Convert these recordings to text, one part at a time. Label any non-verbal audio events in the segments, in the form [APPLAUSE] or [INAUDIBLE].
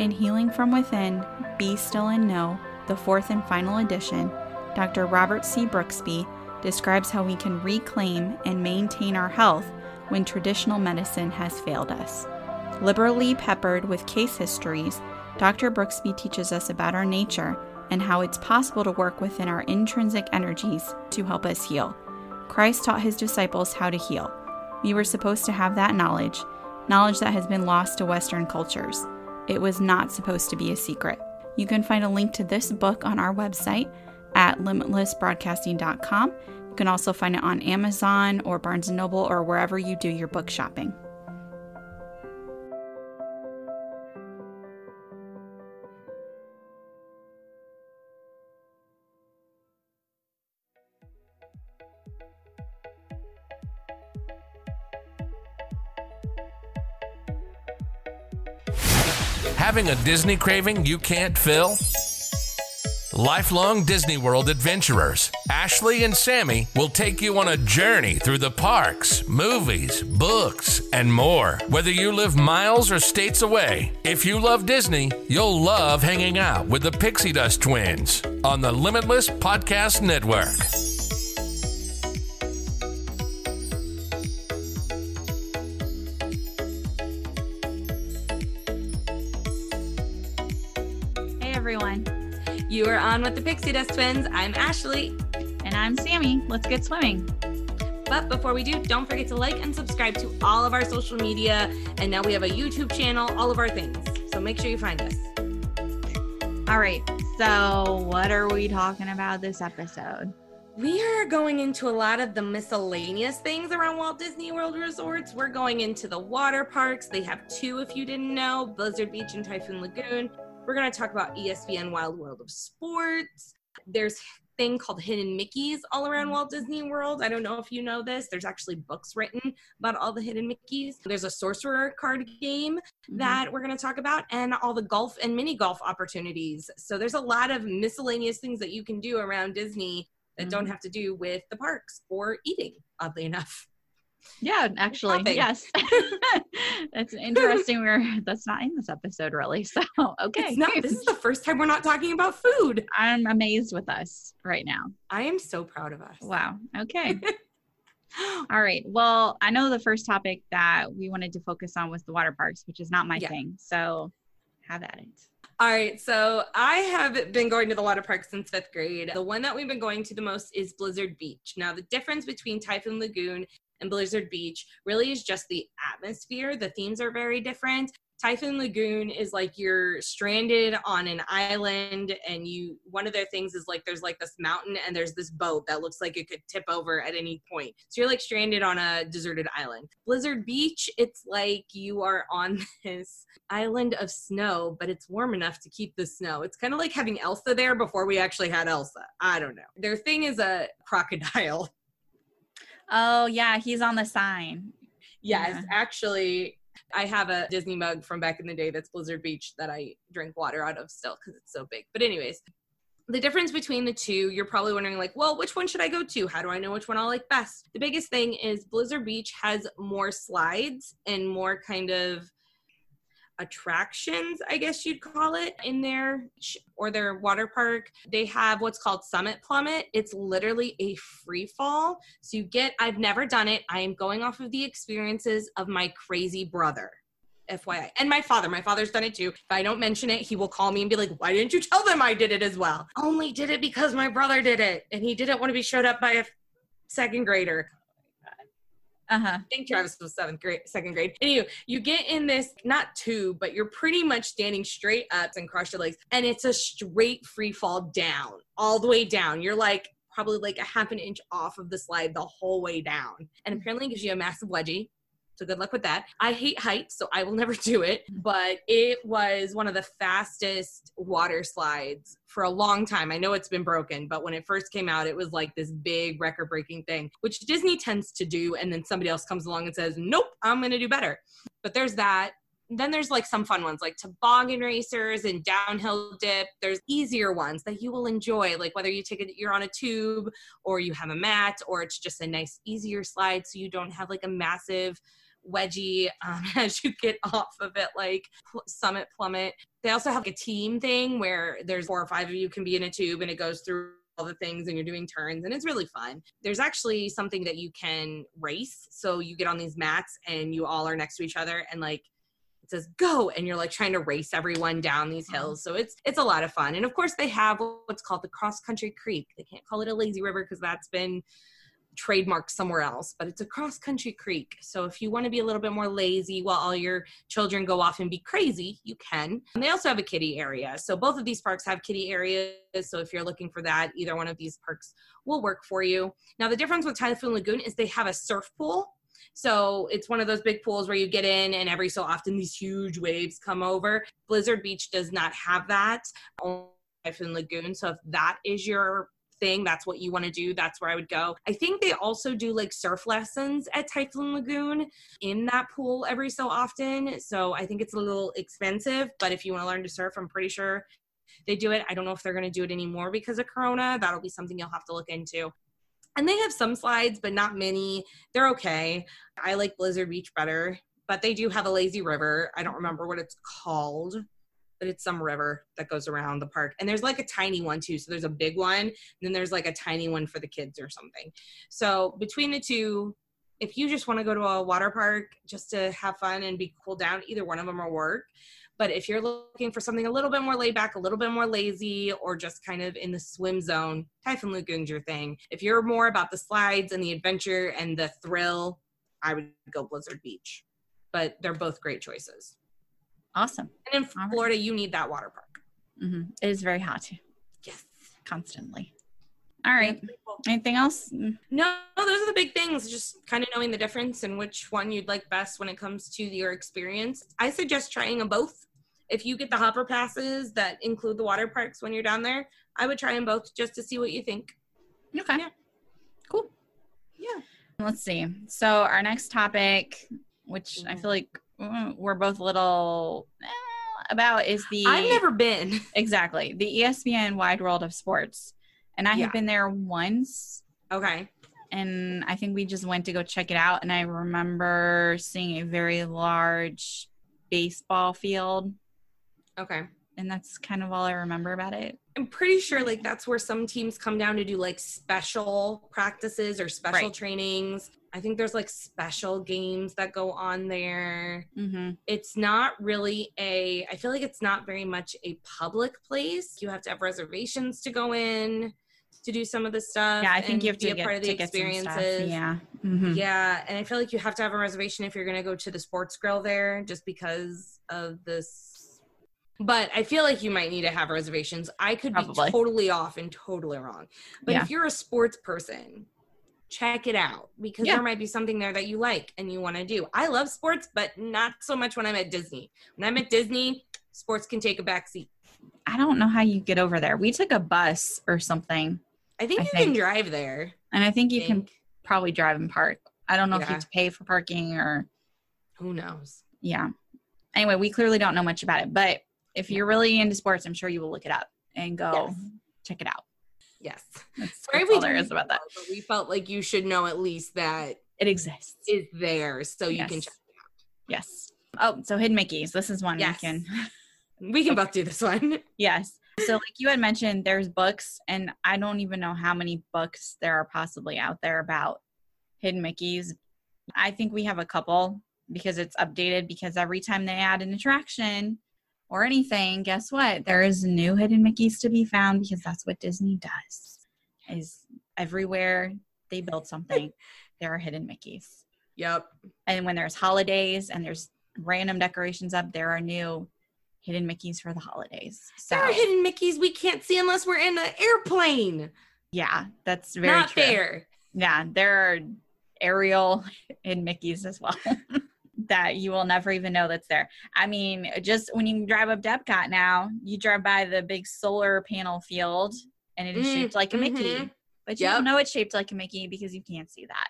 In Healing from Within, Be Still and Know, the fourth and final edition, Dr. Robert C. Brooksby describes how we can reclaim and maintain our health when traditional medicine has failed us. Liberally peppered with case histories, Dr. Brooksby teaches us about our nature and how it's possible to work within our intrinsic energies to help us heal. Christ taught his disciples how to heal. We were supposed to have that knowledge, knowledge that has been lost to Western cultures. It was not supposed to be a secret. You can find a link to this book on our website at limitlessbroadcasting.com. You can also find it on Amazon or Barnes & Noble or wherever you do your book shopping. Having a Disney craving you can't fill? Lifelong Disney World adventurers, Ashley and Sammy will take you on a journey through the parks, movies, books, and more. Whether you live miles or states away, if you love Disney, you'll love hanging out with the Pixie Dust twins on the Limitless Podcast Network. On with the Pixie Dust Twins. I'm Ashley. and I'm Sammy. Let's get swimming. But before we do, don't forget to like and subscribe to all of our social media. And now we have a YouTube channel, all of our things. So make sure you find us. All right, so what are we talking about this episode? We are going into a lot of the miscellaneous things around Walt Disney World resorts. We're going into the water parks. They have two, if you didn't know Blizzard Beach and Typhoon Lagoon. We're going to talk about ESPN Wide World of Sports. There's thing called hidden mickeys all around walt disney world. I don't know if you know this. There's actually books written about all the hidden mickeys. There's a sorcerer card game mm-hmm. that we're going to talk about and all the golf and mini golf opportunities. So there's a lot of miscellaneous things that you can do around disney that don't mm-hmm. have to do with the parks or eating oddly enough Yeah, actually, yes. [LAUGHS] that's interesting. We're that's not in this episode really. So [LAUGHS] okay, it's not this is the first time we're not talking about food I'm amazed with us right now. i am so proud of us Wow. Okay. [LAUGHS] All right. Well, I know the first topic that we wanted to focus on was the water parks, which is not my Yeah. thing. So have at it. All right, so I have been going to the water park since fifth grade. The one that we've been going to the most is Blizzard Beach. Now, the difference between Typhoon Lagoon and Blizzard Beach really is just the atmosphere. The themes are very different. Typhoon Lagoon is like you're stranded on an island, and you one of their things is like there's like this mountain, and there's this boat that looks like it could tip over at any point. So you're like stranded on a deserted island. Blizzard Beach, it's like you are on [LAUGHS] this island of snow, but it's warm enough to keep the snow. It's kind of like having Elsa there before we actually had Elsa. I don't know. Their thing is a crocodile. [LAUGHS] Oh yeah, he's on the sign. Yes, Yeah. actually, I have a Disney mug from back in the day that's Blizzard Beach that I drink water out of still because it's so big. But, anyways, the difference between the two, you're probably wondering, like, well, which one should I go to? How do I know which one I'll like best? The biggest thing is Blizzard Beach has more slides and more kind of attractions, I guess you'd call it, in their or their water park. They have what's called Summit Plummet. It's literally a free fall. So you get, I've never done it. I am going off of the experiences of my crazy brother. FYI. And my father, my father's done it too. If I don't mention it, he will call me and be like, Why didn't you tell them I did it as well? Only did it because my brother did it. And he didn't want to be showed up by a second grader. Uh-huh. I think Travis was seventh grade, second grade. Anyway, you you get in this not tube, but you're pretty much standing straight up and cross your legs, and it's a straight free fall down, all the way down. You're like probably like a half an inch off of the slide the whole way down, and apparently gives you a massive wedgie. So good luck with that. I hate heights, so I will [LAUGHS] never do it. But it was one of the fastest water slides for a long time. I know it's been broken, but when it first came out, it was like this big record breaking thing, which Disney tends to do. And then somebody else comes along and says, nope, I'm going to do better. But there's that. Then there's like some fun ones like toboggan racers and downhill dip. There's easier ones that you will enjoy, like whether you take it, you're on a tube or you have a mat or it's just a nice, easier slide so you don't have like a massive wedgie um, [LAUGHS] as you get off of it, like Summit Plummet. They also have like a team thing where there's four or five of you can be in a tube and it goes through all the things and you're doing turns and it's really fun. There's actually something that you can race. So you get on these mats and you all are next to each other and like it says go and you're like trying to race everyone down these hills so it's it's a lot of fun and of course they have what's called the cross country creek they can't call it a lazy river because that's been trademarked somewhere else, but it's a cross country creek. So if you want to be a little bit more lazy while all your children go off and be crazy, you can. And they also have a kiddie area. So both of these parks have kiddie areas. So if you're looking for that, either one of these parks will work for you. Now, the difference with Typhoon Lagoon is they have a surf pool. So it's one of those big pools where you get in and every so often these huge waves come over. Blizzard Beach does not have that. Typhoon Lagoon. So if that is your thing, that's what you want to do, that's where I would go. I think they also do like surf lessons at Typhoon Lagoon in that pool every so often. So I think it's a little expensive, but if you want to learn to surf, I'm pretty sure they do it. I don't know if they're going to do it anymore because of Corona. That'll be something you'll have to look into. And they have some slides, but not many. They're okay. I like Blizzard Beach better, but they do have a lazy river. I don't remember what it's called but it's some river that goes around the park. And there's like a tiny one too. So there's a big one, and then there's like a tiny one for the kids or something. So between the two, if you just want to go to a water park just to have fun and be cooled down, either one of them will work. But if you're looking for something a little bit more laid back, a little bit more lazy, or just kind of in the swim zone, Typhoon Lagoon's your thing. If you're more about the slides and the adventure and the thrill, I would go Blizzard Beach. But they're both great choices. Awesome. And in Florida, you need that water park. Mm-hmm. It is very hot. Yes. Constantly. All right. Anything else? Mm. No, those are the big things. Just kind of knowing the difference and which one you'd like best when it comes to your experience. I suggest trying them both. If you get the hopper passes that include the water parks when you're down there, I would try them both just to see what you think. Okay. Yeah. Cool. Yeah. Let's see. So our next topic, which I feel like we're both little eh, about is the I've never been. [LAUGHS] Exactly. The ESPN Wide World of Sports. And I Yeah. have been there once Okay. and I think we just went to go check it out and I remember seeing a very large baseball field Okay. and that's kind of all I remember about it. I'm pretty sure like that's where some teams come down to do like special practices or special Right. trainings. I think there's like special games that go on there. Mhm. It's not really a I feel like it's not very much a public place. You have to have reservations to go in to do some of the stuff. Yeah, I think you have to be a get part of the experiences. Yeah. Mhm. Yeah, and I feel like you have to have a reservation if you're going to go to the sports grill there just because of this. But I feel like you might need to have reservations. I could Probably. be totally off and totally wrong. But Yeah. if you're a sports person, check it out because Yeah. there might be something there that you like and you want to do. I love sports, but not so much when I'm at Disney. When I'm at Disney, sports can take a back seat. I don't know how you get over there. We took a bus or something I think I you think- can drive there. and I think you I can probably drive and park. I don't know if you have to pay for parking or Who knows? yeah. Anyway, we clearly don't know much about it, but if you're really into sports, I'm sure you will look it up and go Yes. check it out. Yes. That's, Sorry that's we all there about that. know, we felt like you should know at least that It exists. is there so you can check it out. Yes. Oh, so hidden Mickeys. This is one Yes. [LAUGHS] we can. We can both do this one. [LAUGHS] Yes. So, like you had mentioned, there's books, and I don't even know how many books there are possibly out there about hidden Mickeys. I think we have a couple because it's updated because every time they add an attraction or anything, guess what? There is new hidden Mickeys to be found because that's what Disney does. Is everywhere they build something, [LAUGHS] there are hidden Mickeys. Yep. And when there's holidays and there's random decorations up, there are new hidden Mickeys for the holidays. So There are hidden Mickeys we can't see unless we're in an airplane. yeah, that's very Not true. fair. Yeah, there are aerial [LAUGHS] hidden Mickeys as well [LAUGHS] that you will never even know that's there. I mean, just when you drive up to Epcot now, you drive by the big solar panel field and it is Mm, shaped like a Mickey. mhm. But you Yep. don't know it's shaped like a Mickey because you can't see that.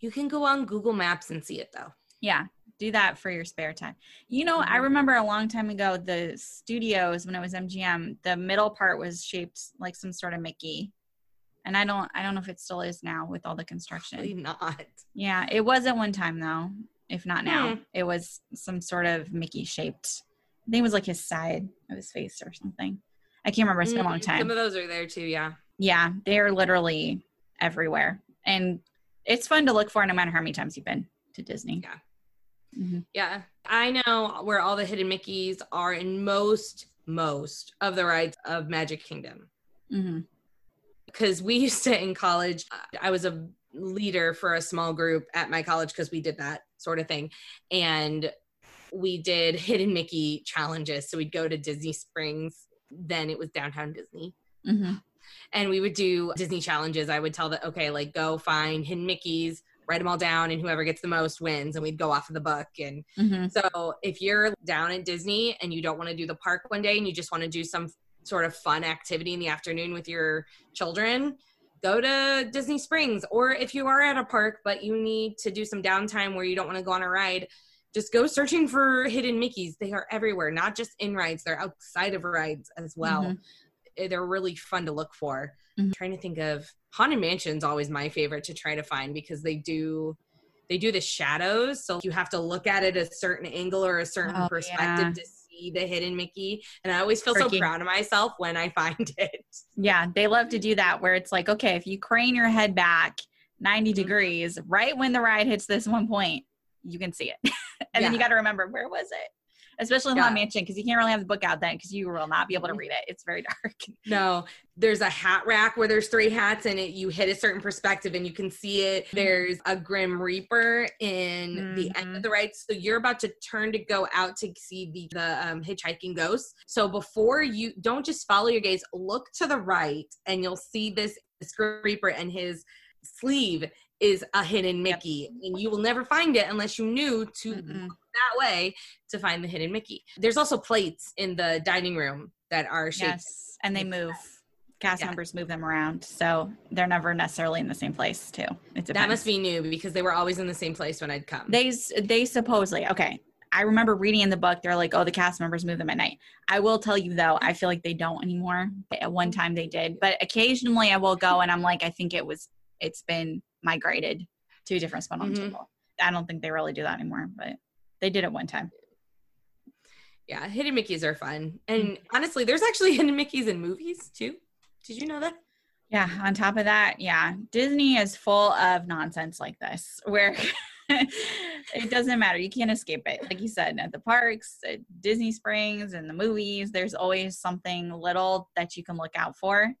You can go on Google Maps and see it though. Yeah, do that for your spare time. You know, I Mhm. remember a long time ago the studios when it was MGM, the middle part was shaped like some sort of Mickey. And I don't I don't know if it still is now with all the construction. Probably not. Yeah, it was at one time though, if not now. Hmm. It was some sort of Mickey shaped. I think it was like his side of his face or something. I can't remember. It's been a long Mm, time. Some of those are there too, yeah. yeah, they're literally everywhere. And it's fun to look for no matter how many times you've been to Disney. Yeah. Mhm. Yeah. I know where all the hidden Mickeys are in most, most of the rides of Magic Kingdom. Because we used to in college, I was a leader for a small group at my college because we did that sort of thing. And we did [LAUGHS] hidden Mickey challenges. So we'd go to Disney Springs, then it was downtown Disney. Mhm. and we would do Disney challenges. I would tell that okay, like go find hidden Mickey's, write them all down, and whoever gets the most wins. And we'd go off of the book. And Mhm. so if you're down at Disney and you don't want to do the park one day and you just want to do some sort of fun activity in the afternoon with your children, go to Disney Springs. Or if you are at a park but you need to do some downtime where you don't want to go on a ride. Just go searching for hidden Mickeys. They are everywhere, not just in rides, they're outside of rides as well Mhm. eh, they're really fun to look for. Mhm. trying to think of Haunted Mansion's always my favorite to try to find because they do they do the shadows, so you have to look at it a certain angle or a certain Oh, perspective yeah. to the hidden Mickey. And I always feel so proud of myself when I [LAUGHS] find it. Yeah, they love to do that where it's like, okay, if you crane your head back 90 Mhm. degrees, right when the ride hits this one point, you can see it. [LAUGHS] and then you got to remember, where was it? Especially in Yeah. Haunted Mansion, because you can't really have the book out then because you will not be able to read it. It's very [LAUGHS] dark. No, there's a hat rack where there's three hats and it you hit a certain perspective and you can see it. There's a Grim Reaper in the end of the ride. So you're about to turn to go out to see the, the um, hitchhiking ghost. So before you don't just follow your gaze, look to the right and you'll see this, this Grim Reaper and his sleeve is a hidden Mickey. And you will never find it unless you knew to. That way to find the hidden Mickey. There's also plates in the dining room that are shaped Yes, and they move. Cast Yeah. members move them around, so they're never necessarily in the same place too. It depends. That must be new because they were always in the same place when I'd come. They they supposedly okay. I remember reading in the book they're like, oh, the cast members move them at night. I will tell you though, I feel like they don't anymore. At one time they did, but occasionally I will go and I'm like, I think it was it's been migrated to a different spot on the Mhm. table. I don't think they really do that anymore, but they did it one time. yeah, hidden Mickeys are fun. And honestly, there's actually [LAUGHS] hidden Mickeys in movies too. Did you know that? Yeah. On top of that, yeah, Disney is full of nonsense like this, where [LAUGHS] it doesn't matter. You can't escape it. Like you said, at the parks, at Disney Springs, and the movies, there's always something little that you can look out for.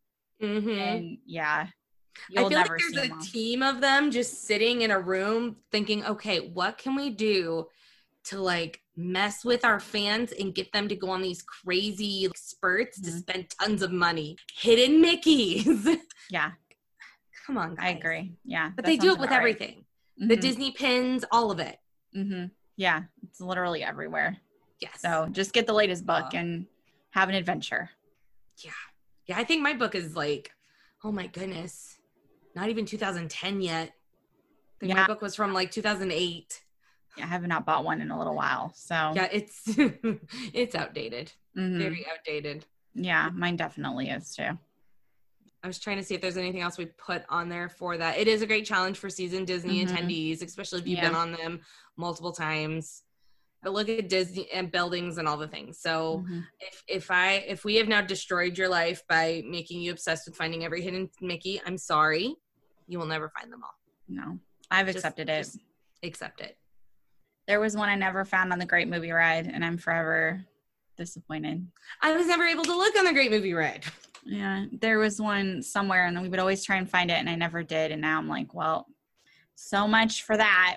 Mm-hmm. And yeah, I you'll feel like there's a all. team of them just sitting in a room thinking, okay, what can we do to like mess with our fans and get them to go on these crazy spurts to Mhm. spend tons of money? Hidden Mickeys. [LAUGHS] Yeah, Come on, guys. I agree. Yeah, But they do it with about right. everything. The Mhm, Disney pins, all of it. Mm-hmm. Yeah, it's literally everywhere. Yes. So just get the latest book Uh, and have an adventure. Yeah, Yeah. I think my book is like, oh my goodness, not even 2010 yet. Think my book was from like 2008. I have not bought one in a little while, so Yeah, it's [LAUGHS] it's outdated, mhm. very outdated. yeah, mine definitely is too. I was trying to see if there's anything else we put on there for that. It is a great challenge for season Disney Mhm. attendees, especially if you've Yeah. been on them multiple times. But look at Disney and buildings and all the things. So Mhm. if if I if we have now destroyed your life by making you obsessed with finding every hidden Mickey, I'm sorry. You will never find them all. No, I've Just- accepted it. accept it. There was one I never found on the Great Movie Ride, and I'm forever disappointed. I was never able to look on the Great Movie Ride. Yeah, there was one somewhere, and we would always try and find it, and I never did. And now I'm like, well, so much for that.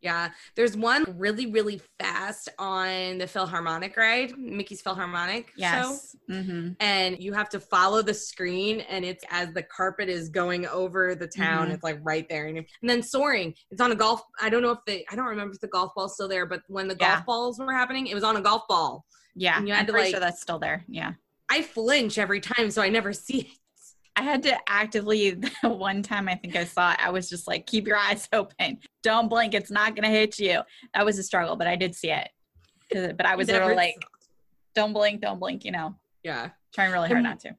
Yeah, there's one really really fast on the PhilharMagic ride, Mickey's PhilharMagic show. Yes. Mm-hmm. and you have to follow the screen and it's as the carpet is going over the town Mhm. it's like right there and, and then soaring it's on a golf i don't know if they i don't remember if the golf ball's still there but when the Yeah. golf balls were happening it was on a golf ball Yeah, And you had I'm to, pretty like- sure that's still there. Yeah. i flinch every time so i never [LAUGHS] see it I had to actively [LAUGHS] the one time I think I saw it, I was just like, keep your eyes [LAUGHS] open. Don't blink. It's not gonna hit you. That was a struggle, but I did see it. But I was literally like, don't blink, don't blink, you know. yeah Trying really hard Um, not to.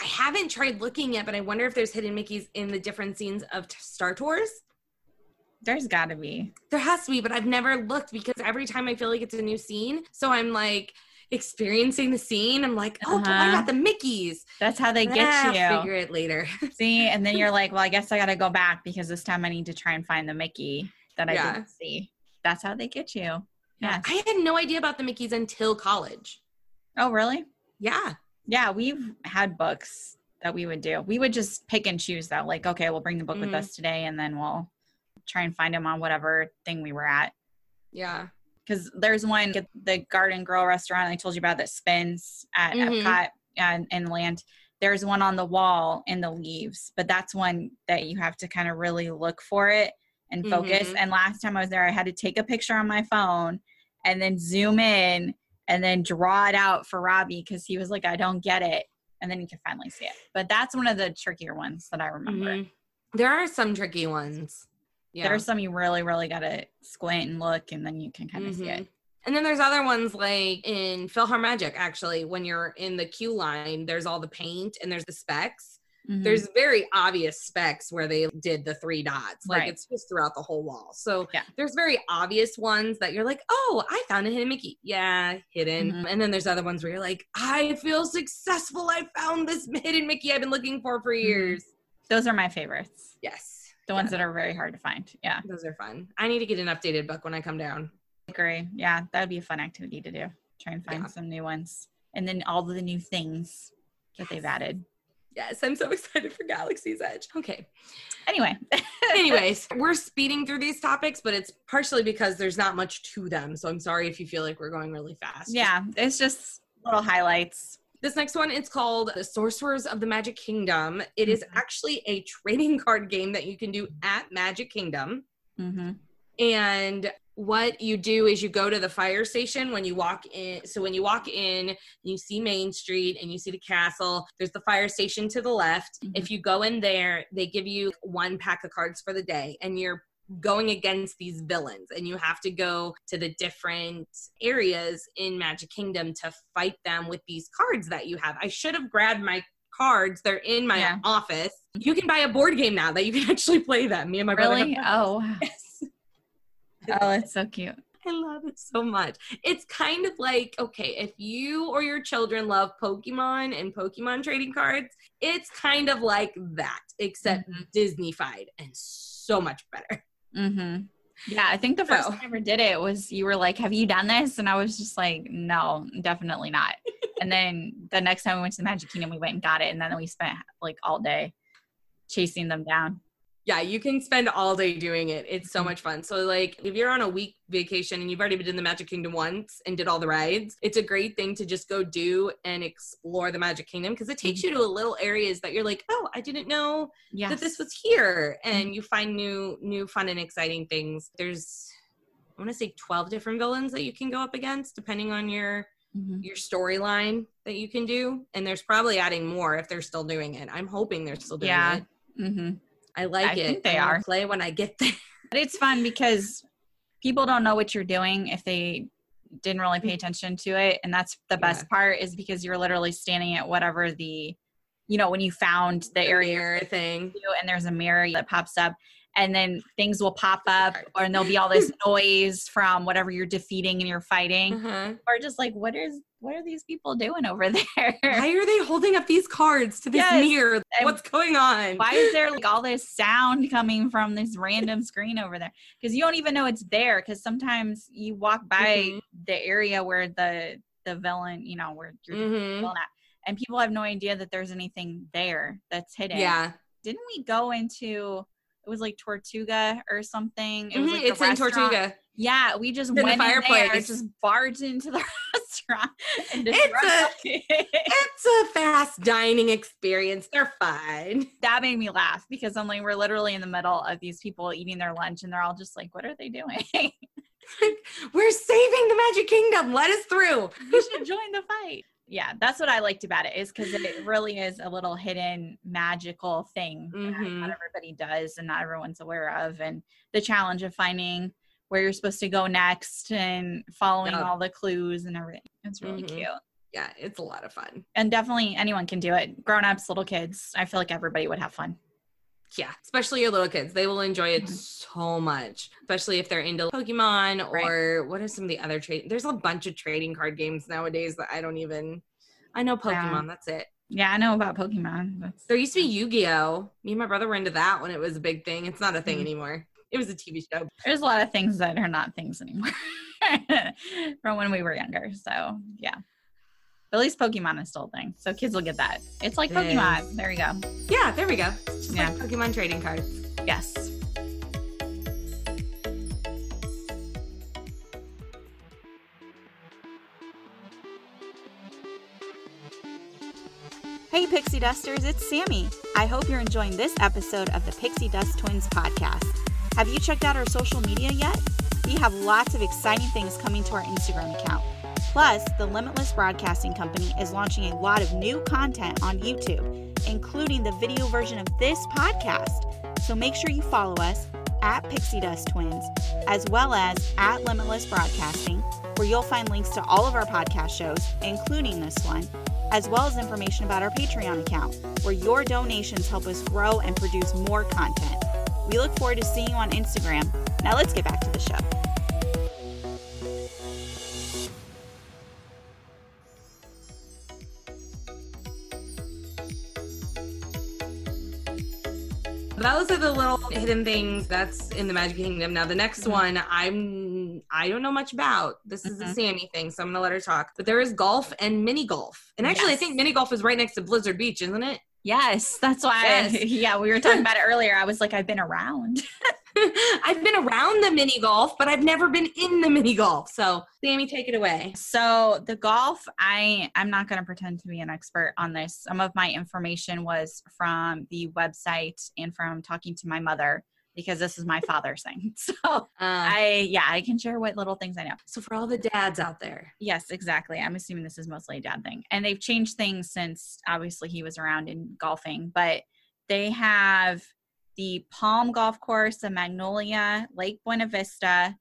i haven't tried looking yet but i wonder if there's hidden mickeys in the different scenes of star tours There's gotta be. there has to be but i've never looked because every time i feel like it's a new scene so i'm like experiencing the scene i'm like oh Uh-huh. about the mickeys That's how they get you. figure it later [LAUGHS] See, and then you're like, well, I guess I got to go back because this time I need to try and find the Mickey that I Yeah. didn't see. That's how they get you. Yes. I had no idea about the Mickeys until college. Oh, really? Yeah. Yeah, we've had books that we would do. We would just pick and choose though. Like, okay, we'll bring the book with Mhm. us today, and then we'll try and find them on whatever thing we were at. Yeah. Because there's one, at the Garden Grill restaurant I told you about that spins at Mhm. Epcot and in Land. There's one on the wall in the leaves, but that's one that you have to kind of really look for it and focus. Mhm. And last time I was there, I had to take a picture on my phone and then zoom in and then draw it out for Robbie because he was like, I don't get it. And then you can finally see it. But that's one of the trickier ones that I remember. Mhm. There are some tricky ones. Yeah. There's some you really, really got to squint and look, and then you can kind of see it. And then there's other ones like in Philharmagic, actually, when you're in the queue line, there's all the paint and there's the specs. Mhm. There's very obvious specs where they did the three dots. Like Right. it's just throughout the whole wall. So Yeah. there's very obvious ones that you're like, oh, I found a hidden Mickey. Yeah, hidden. Mhm. And then there's other ones where you're like, I feel successful. I found this [LAUGHS] hidden Mickey I've been looking for for Mm-hmm. years. those are my favorites. Yes. The ones Yeah. that are very hard to find. Yeah, Those are fun. I need to get an updated book when I come down. I agree. Yeah, that would be a fun activity to do. Try and find Yeah. some new ones, and then all the new things that they've added. Yes, I'm so [LAUGHS] excited for Galaxy's Edge. Okay. Anyway, [LAUGHS] Anyways, we're speeding through these topics, but it's partially because there's not much to them. So I'm sorry if you feel like we're going really fast. yeah, it's just little highlights. This next one, it's called The Sorcerers of the Magic Kingdom. It is Mhm. actually a trading card game that you can do at Magic Kingdom. hmm And what you do is you go to the fire station when you walk in. So when you walk in, you see Main Street and you see the castle. There's the fire station to the left. Mhm. If you go in there, they give you one pack of cards for the day and you're going against these villains and you have to go to the different areas in Magic Kingdom to fight them with these cards that you have. I should have grabbed my cards. They're in my Yeah. office. You can buy a board game now that you can [LAUGHS] actually play them. Me and my brother Really? have- Oh. [LAUGHS] Yes. oh, it's so cute. I love it so much. It's kind of like, okay, if you or your children love Pokemon and Pokemon trading cards, it's kind of like that, except Mhm. Disney-fied and so much better. Hmm Yeah, I think the first So- time I ever did it was you were like, "Have you done this?" And I was just like, "No, definitely not." and [LAUGHS] then the next time we went to the Magic Kingdom, we went and got it, and then we spent like all day chasing them down. Yeah, you can spend all day doing it. It's so Mhm. much fun. So, like, if you're on a week vacation and you've already been in the Magic Kingdom once and did all the rides, it's a great thing to just go do and explore the Magic Kingdom because it takes you to little areas that you're like, oh, I didn't know Yeah, that this was here and you find new new fun and exciting things there's i want to say 12 different villains that you can go up against depending on your Mhm. your storyline that you can do and there's probably adding more if they're still doing it i'm hoping they're still doing Yeah. it hmm i like I it think they I'm are. play when i get there [LAUGHS] But it's fun because people don't know what you're doing if they didn't really pay attention to it. And that's the best Yeah. part is because you're literally standing at whatever the, you know, when you found the area mirror thing and there's a mirror that pops up and then things will pop up or there'll be all this [LAUGHS] noise from whatever you're defeating and you're fighting Uh-huh. or just like what is what are these people doing over [LAUGHS] there Why are they holding up these cards to this Yes. mirror? And What's going on? why is there like [LAUGHS] all this sound coming from this random screen over there because you don't even know it's there because sometimes you walk by Mhm. the area where the the villain you know where you're Mhm. villain at and people have no idea that there's anything there that's hidden Yeah, didn't we go into it was like Tortuga or something. It was Mhm, like it's in. Tortuga. Yeah, we just In the went in there, fireplace. just barged into the [LAUGHS] restaurant and It's disrupted. It's a fast dining experience. They're fine. that made me laugh because I'm like, we're literally in the middle of these people eating their lunch and they're all just like, what are they doing? [LAUGHS] We're saving the Magic Kingdom. Let us through. you should join the fight. Yeah, that's what I liked about it is because it really is a little hidden magical thing that Mhm. not everybody does and not everyone's aware of, and the challenge of finding where you're supposed to go next and following all the clues and everything. It's really Mhm. cute. Yeah, it's a lot of fun. And definitely anyone can do it. Grown ups, little kids. I feel like everybody would have fun. Yeah, especially your little kids. They will enjoy it Mhm. so much, especially if they're into Pokemon Right. or what are some of the other trade? There's a bunch of trading card games nowadays that I don't even. I know Pokemon. That's it. Yeah, I know about Pokemon. That's, There used to be Yu-Gi-Oh. Me and my brother were into that when it was a big thing. It's not a thing Mhm. anymore. It was a TV show. there's a lot of things that are not things anymore [LAUGHS] from when we were younger. So yeah. But at least Pokemon is still a thing. So kids will get that. It's like It Pokemon. There you go. Yeah, there we go. It's just Yeah. like Pokemon trading cards. Yes. Hey, Pixie Dusters, it's Sammy. I hope you're enjoying this episode of the Pixie Dust Twins podcast. Have you checked out our social media yet? We have lots of exciting things coming to our Instagram account. Plus, the Limitless Broadcasting Company is launching a lot of new content on YouTube, including the video version of this podcast. So make sure you follow us at Pixie Dust Twins, as well as at Limitless Broadcasting, where you'll find links to all of our podcast shows, including this one, as well as information about our Patreon account, where your donations help us grow and produce more content. We look forward to seeing you on Instagram. Now let's get back to the show. Those are the little hidden things that's in the Magic Kingdom. Now the next Mhm. one I'm I don't know much about. This is Mhm. a Sammy thing, so I'm gonna let her talk. But there is golf and mini golf. And actually I think mini golf is right next to Blizzard Beach, isn't it? Yes, that's why. Yes. [LAUGHS] yeah, we were talking about it earlier. I was like, I've been around. [LAUGHS] [LAUGHS] I've been around the mini golf, but I've never been in the mini golf. So Sammy, take it away. So the golf, I I'm not going to pretend to be an expert on this. Some of my information was from the website and from talking to my mother because this is my [LAUGHS] father's thing. [LAUGHS] So Uh, I yeah, I can share what little things I know. so for all the dads out there. Yes, exactly. I'm assuming this is mostly a dad thing. And they've changed things since obviously he was around in golfing, but they have the Palm Golf Course, the Magnolia, Lake Buena Vista,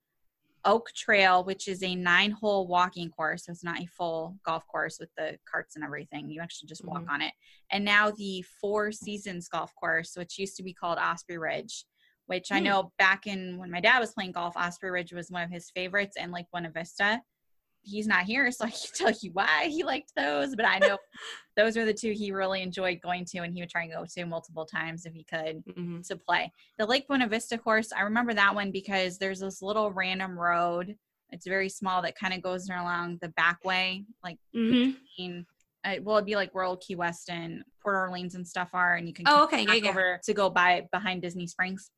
Oak Trail, which is a nine hole walking course. So it's not a full golf course with the carts and everything. You actually just walk on it. And now the Four Seasons Golf Course, which used to be called Osprey Ridge, which I Hmm. know back in when my dad was playing golf, Osprey Ridge was one of his favorites and Lake Buena Vista. He's not here, so I [LAUGHS] can tell you why he liked those, but I know [LAUGHS] those are the two he really enjoyed going to and he would try and go to multiple times if he could Mhm. to play. The Lake Buena Vista course, I remember that one because there's this little random road. It's very small that kind of goes along the back way, like Mhm. between, uh, well, it'd be like where old Key West and Port Orleans and stuff are, and you can Oh, okay. Yeah, yeah. over to go by behind Disney Springs.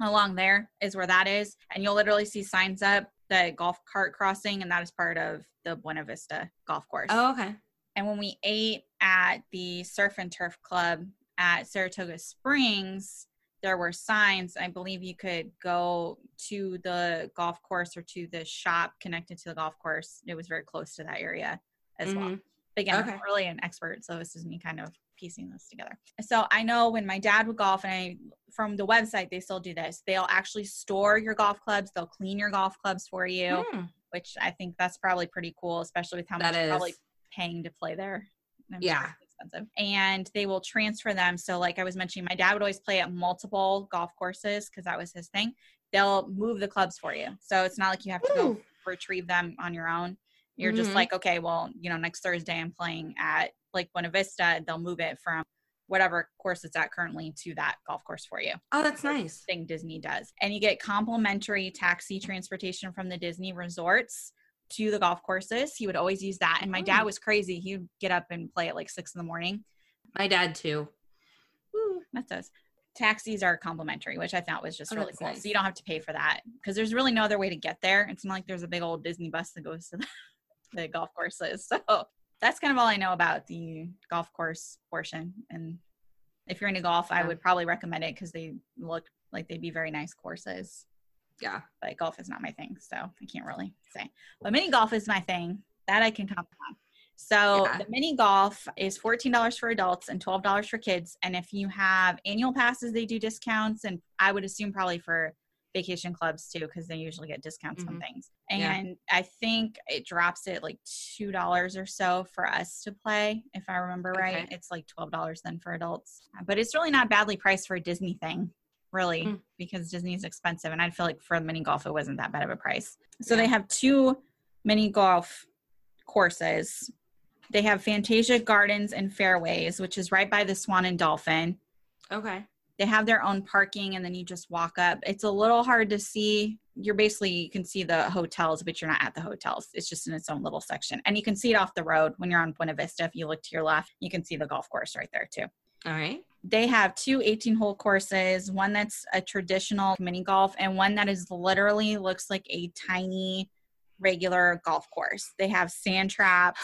Along there is where that is, and you'll literally see signs up the golf cart crossing, and that is part of the Buena Vista golf course. Oh, okay. And when we ate at the Surf and Turf Club at Saratoga Springs, there were signs. I believe you could go to the golf course or to the shop connected to the golf course. It was very close to that area as well. Mhm. But again, I'm not really an expert, so this is me kind of piecing this together. So I know when my dad would golf, and I from the website they still do this. They'll actually store your golf clubs. They'll clean your golf clubs for you, Hmm. which I think that's probably pretty cool, especially with how That much you're probably paying to play there. I'm Yeah. it's expensive. And they will transfer them. So, like I was mentioning, my dad would always play at multiple golf courses because that was his thing. They'll move the clubs for you. So it's not like you have to go retrieve them on your own. You're just Mhm. like, okay, well, you know, next Thursday I'm playing at like Buena Vista. They'll move it from whatever course it's at currently to that golf course for you Oh, that's nice. thing Disney does. And you get complimentary taxi transportation from the Disney resorts to the golf courses. He would always use that. And my dad Oh. was crazy. He would get up and play at like six in the morning. My dad too. Woo, that does. Taxis are complimentary, which I thought was just Oh, really cool. nice. So you don't have to pay for that because there's really no other way to get there. It's not like there's a big old Disney bus that goes to the, [LAUGHS] the golf courses. So that's kind of all I know about the golf course portion. And if you're into golf, I would probably recommend it because they look like they'd be very nice courses. Yeah. but golf is not my thing, so I can't really say. But mini golf is my thing. That I can comment on. So Yeah. the mini golf is fourteen dollars for adults and twelve dollars for kids. And if you have annual passes, they do discounts, and I would assume probably for vacation clubs too, because they usually get discounts on Mhm. things. Yeah. And I think it drops it like two dollars or so for us to play, if I remember right. Okay. It's like twelve dollars then for adults, but it's really not badly priced for a Disney thing really Mm. because Disney is expensive and I feel like for mini golf it wasn't that bad of a price. So Yeah. they have two mini golf courses. They have Fantasia Gardens and Fairways, which is right by the Swan and Dolphin. Okay. They have their own parking and then you just walk up. It's a little hard to see. You're basically you can see the hotels, but you're not at the hotels. It's just in its own little section. And you can see it off the road when you're on Buena Vista. If you look to your left, you can see the golf course right there too All right. they have two 18 hole courses one that's a traditional mini golf and one that is literally looks like a tiny regular golf course they have sand traps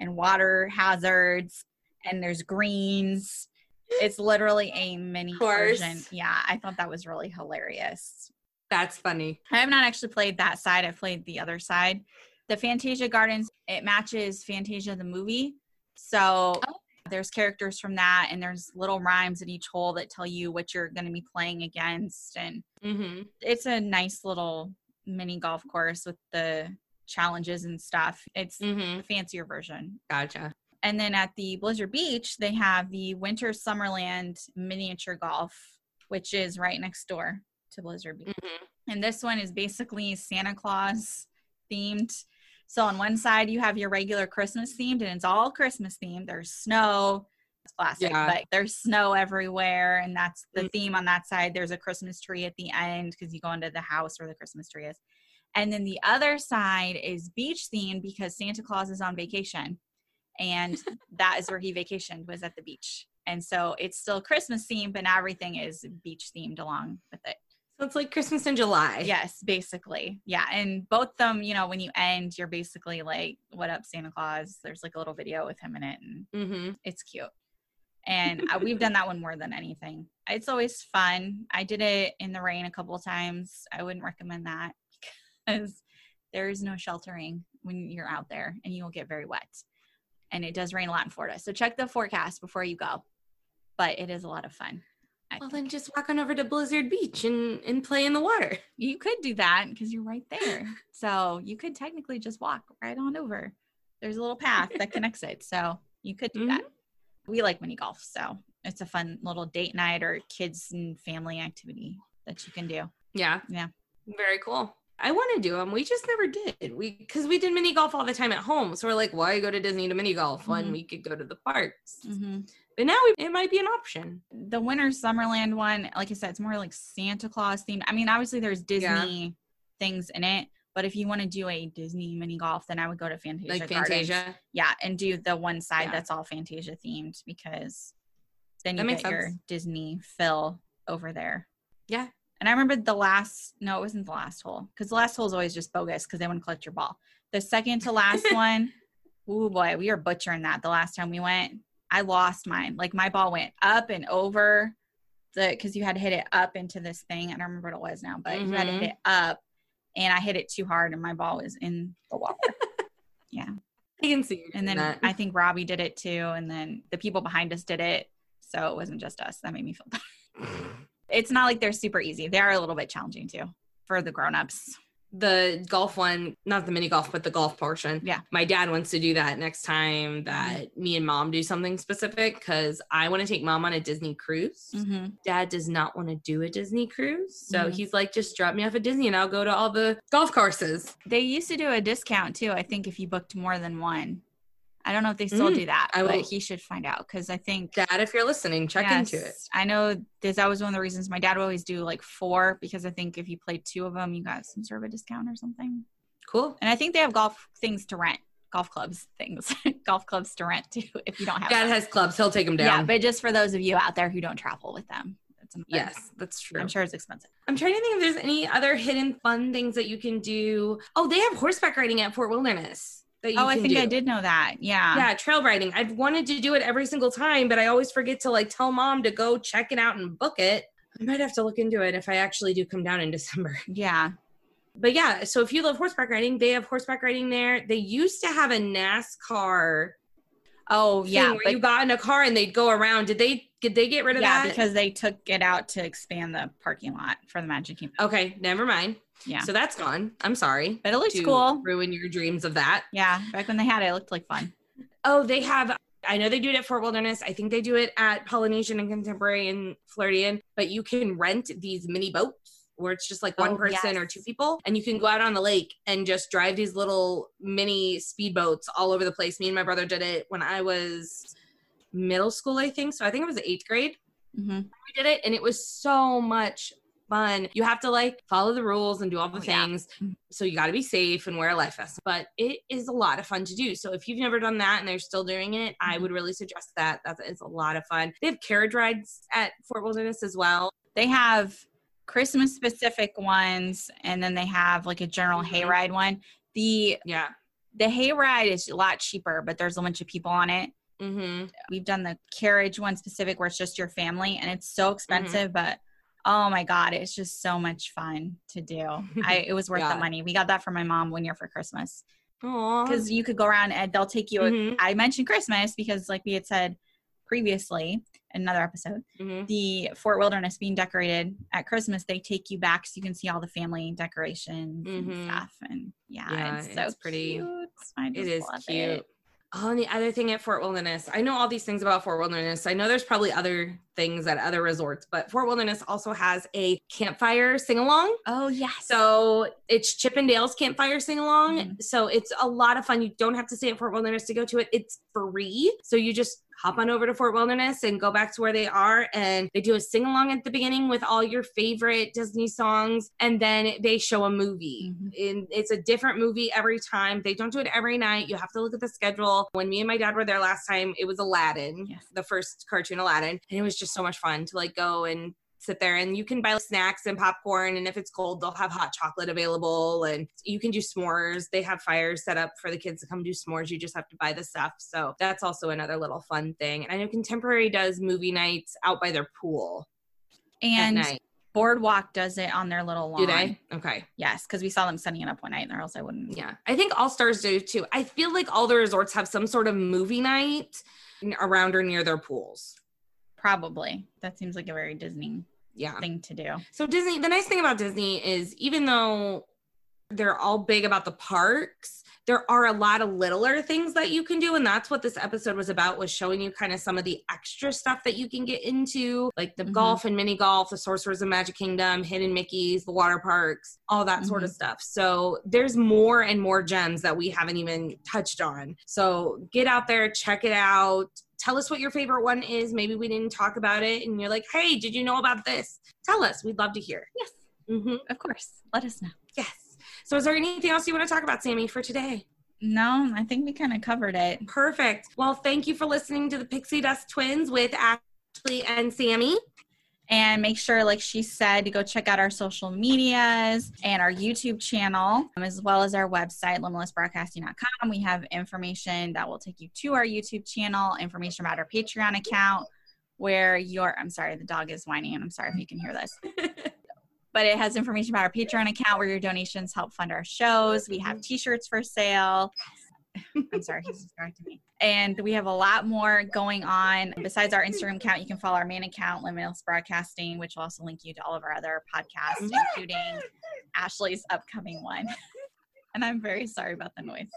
and water hazards and there's greens it's literally a mini Course. version yeah i thought that was really hilarious That's funny. I have not actually played that side. I've played the other side. The Fantasia Gardens, it matches Fantasia the movie. So Oh. there's characters from that, and there's little rhymes in each hole that tell you what you're going to be playing against. And Mm-hmm. it's a nice little mini golf course with the challenges and stuff. It's Mm-hmm. a fancier version. Gotcha. And then at the Blizzard Beach, they have the Winter Summerland miniature golf, which is right next door to Blizzard Beach. Mm-hmm. And this one is basically Santa Claus themed. So on one side you have your regular Christmas themed and it's all Christmas themed. There's snow. It's classic, Yeah. but there's snow everywhere and that's the Mm. theme on that side. There's a Christmas tree at the end because you go into the house where the Christmas tree is. And then the other side is beach themed because Santa Claus is on vacation. And that is where he vacationed was at the beach. And so it's still Christmas themed, but now everything is beach themed along with it. So it's like Christmas in July. Yes, basically. Yeah. And both them, you know, when you end, you're basically like, what up, Santa Claus? There's like a little video with him in it, and Mm-hmm. it's cute. And uh, we've done that one more than anything. It's always fun. I did it in the rain a couple of times. I wouldn't recommend that [LAUGHS] because there is no sheltering when you're out there and you will get very wet. And it does rain a lot in Florida. So check the forecast before you go. But it is a lot of fun. I Well, think. then just walk on over to Blizzard Beach and, and play in the water. You could do that because you're right there. [LAUGHS] so you could technically just walk right on over. There's a little path that connects it. So you could do that. Mm-hmm. We like mini golf. So it's a fun little date night or kids and family activity that you can do. Yeah. Yeah. Very cool. I want to do them. We just never did. We because we did mini golf all the time at home. So we're like, why go to Disney to mini golf when Mhm. we could go to the parks? Mm-hmm. But now we, it might be an option. The Winter Summerland one, like I said, it's more like Santa Claus themed. I mean, obviously there's Disney things in it, but if you want to do a Disney mini golf, then I would go to Fantasia. Like Gardens. Fantasia. Yeah, and do the one side Yeah. that's all Fantasia themed because then you makes get your. Disney fill over there. Yeah. And I remember the last, no, it wasn't the last hole because the last hole is always just bogus because they want to collect your ball. The second to last [LAUGHS] one, oh boy, we were butchering that the last time we went. I lost mine. Like my ball went up and over the, because you had to hit it up into this thing. I don't remember what it was now, but you had to hit Mhm. it up and I hit it too hard and my ball was in the water. [LAUGHS] yeah. I can see. And then that. I think Robbie did it too. And then the people behind us did it. So it wasn't just us. That made me feel bad. [LAUGHS] It's not like they're super easy. They are a little bit challenging too for the grown-ups. the golf one, not the mini golf, but the golf portion. Yeah. My dad wants to do that next time that me and mom do something specific because I want to take mom on a Disney cruise. Mm-hmm. Dad does not want to do a Disney cruise. So Mhm. he's like, just drop me off at Disney and I'll go to all the golf courses. They used to do a discount too. I think if you booked more than one. I don't know if they still Mm, do that, I but will- he should find out because I think Dad, if you're listening, check into it. I know this. That was one of the reasons my dad would always do like four because I think if you played two of them, you got some sort of a discount or something. Cool. And I think they have golf things to rent, golf clubs things, [LAUGHS] golf clubs to rent too [LAUGHS] if you don't have. Dad them. has clubs. He'll take them down. yeah, but just for those of you out there who don't travel with them, yes, that's true. I'm sure it's expensive. I'm trying to think if there's any other hidden fun things that you can do. Oh, they have horseback riding at Fort Wilderness. That you Oh, I think do. I did know that. Yeah. Yeah, trail riding. I've wanted to do it every single time, but I always forget to like tell mom to go check it out and book it. I might have to look into it if I actually do come down in December. [LAUGHS] Yeah. But yeah, so if you love horseback riding, they have horseback riding there. They used to have a NASCAR Oh, yeah. where But you got in a car and they'd go around. Did they did they get rid of yeah, that? because they took it out to expand the parking lot for the Magic Kingdom. okay, never mind. Yeah. So that's gone. I'm sorry. But it looks cool. Ruin your dreams of that. Yeah. Back when they had it, it looked like fun. Oh, they have. I know they do it at Fort Wilderness. I think they do it at Polynesian and Contemporary and Floridian. But you can rent these mini boats where it's just like one Oh, person or two people, and you can go out on the lake and just drive these little mini speedboats all over the place. Me and my brother did it when I was middle school, I think. So I think it was eighth grade. hmm We did it, and it was so much fun. You have to like follow the rules and do all the Oh, yeah. things. So you got to be safe and wear a life vest. But it is a lot of fun to do. So if you've never done that and they're still doing it, I Mhm. would really suggest that. That is a lot of fun. They have carriage rides at Fort Wilderness as well. They have Christmas specific ones, and then they have like a general Mhm. hayride one. The Yeah. the hayride is a lot cheaper, but there's a bunch of people on it. Mm-hmm. We've done the carriage one specific where it's just your family, and it's Mm-hmm. so expensive, but oh my god, it's just so much fun to do. I it was [LAUGHS] worth Yeah. the money. We got that for my mom one year for Christmas Because you could go around and they'll take you. Mhm. I mentioned Christmas because, like we had said previously another episode, mm-hmm. the Fort Wilderness being decorated at Christmas, they take you back so you can see all the family decorations Mhm. and stuff. And yeah, Yeah, it's so it's pretty- cute. It is cute. it. Oh, and the other thing at Fort Wilderness, I know all these things about Fort Wilderness. I know there's probably other things at other resorts, but Fort Wilderness also has a campfire sing along. Oh yes. So it's Chip 'n' Dale's campfire sing along. Mhm. So it's a lot of fun. You don't have to stay at Fort Wilderness to go to it. It's free. So you just hop on over to Fort Wilderness and go back to where they are. And they do a sing along at the beginning with all your favorite Disney songs. And then they show a movie. Mhm. And it's a different movie every time. They don't do it every night. You have to look at the schedule. When me and my dad were there last time, it was Aladdin, Yes. the first cartoon Aladdin. And it was just so much fun to like go and sit there and you can buy snacks and popcorn and if it's cold they'll have hot chocolate available and you can do s'mores. They have fires set up for the kids to come do s'mores. You just have to buy the stuff. So that's also another little fun thing. And i know contemporary does movie nights out by their pool and Boardwalk does it on their little lawn. do they? okay. Yes, because we saw them setting it up one night, or else I wouldn't. yeah. I think all stars do too. I feel like all the resorts have some sort of movie night around or near their pools Probably. That seems like a very Disney yeah thing to do. So Disney, the nice thing about Disney is even though they're all big about the parks, there are a lot of littler things that you can do and that's what this episode was about was showing you kind of some of the extra stuff that you can get into like the Mhm. golf and mini golf the sorcerers of magic kingdom hidden mickeys the water parks all that sort of Mhm. stuff so there's more and more gems that we haven't even touched on so get out there check it out tell us what your favorite one is maybe we didn't talk about it and you're like hey did you know about this tell us we'd love to hear Yes, Mm-hmm. of course. Let us know. yes so is there anything else you want to talk about sammy for today No, I think we kind of covered it. Perfect. Well, thank you for listening to the Pixie Dust Twins with Ashley and Sammy. And make sure, like she said, to go check out our social medias and our YouTube channel, um, as well as our website, limitlessbroadcasting.com. We have information that will take you to our YouTube channel, information about our Patreon account, where your, I'm sorry, the dog is whining, and I'm sorry if you can hear this. [LAUGHS] but it has information about our Patreon account where your donations help fund our shows. We have t-shirts for sale. I'm sorry, he's distracting me. And we have a lot more going on. Besides our Instagram account, you can follow our main account, Limitless Broadcasting, which will also link you to all of our other podcasts, including Ashley's upcoming one. [LAUGHS] and I'm very sorry about the noise.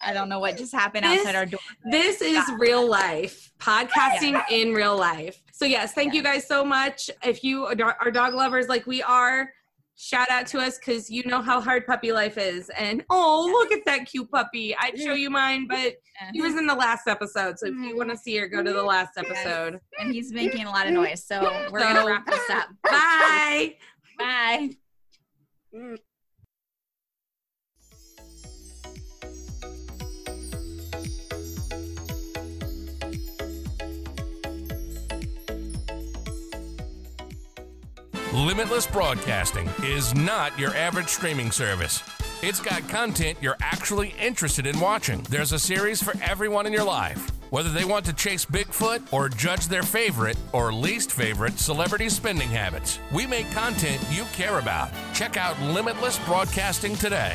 I don't know what just happened This- outside our door. This is real life podcasting in real life. So yes, thank you guys so much. If you are dog lovers like we are, shout out to us because you know how hard puppy life is. And oh, look at that cute puppy! I'd show you mine, but uh-huh. he was in the last episode. So if you want to mm-hmm. see her, go to the last episode. and he's making a lot of noise. So we're gonna wrap this up. [LAUGHS] Bye. Bye. Mm. Limitless Broadcasting is not your average streaming service. It's got content you're actually interested in watching. There's a series for everyone in your life. Whether they want to chase Bigfoot or judge their favorite or least favorite celebrity spending habits, we make content you care about. Check out Limitless Broadcasting today.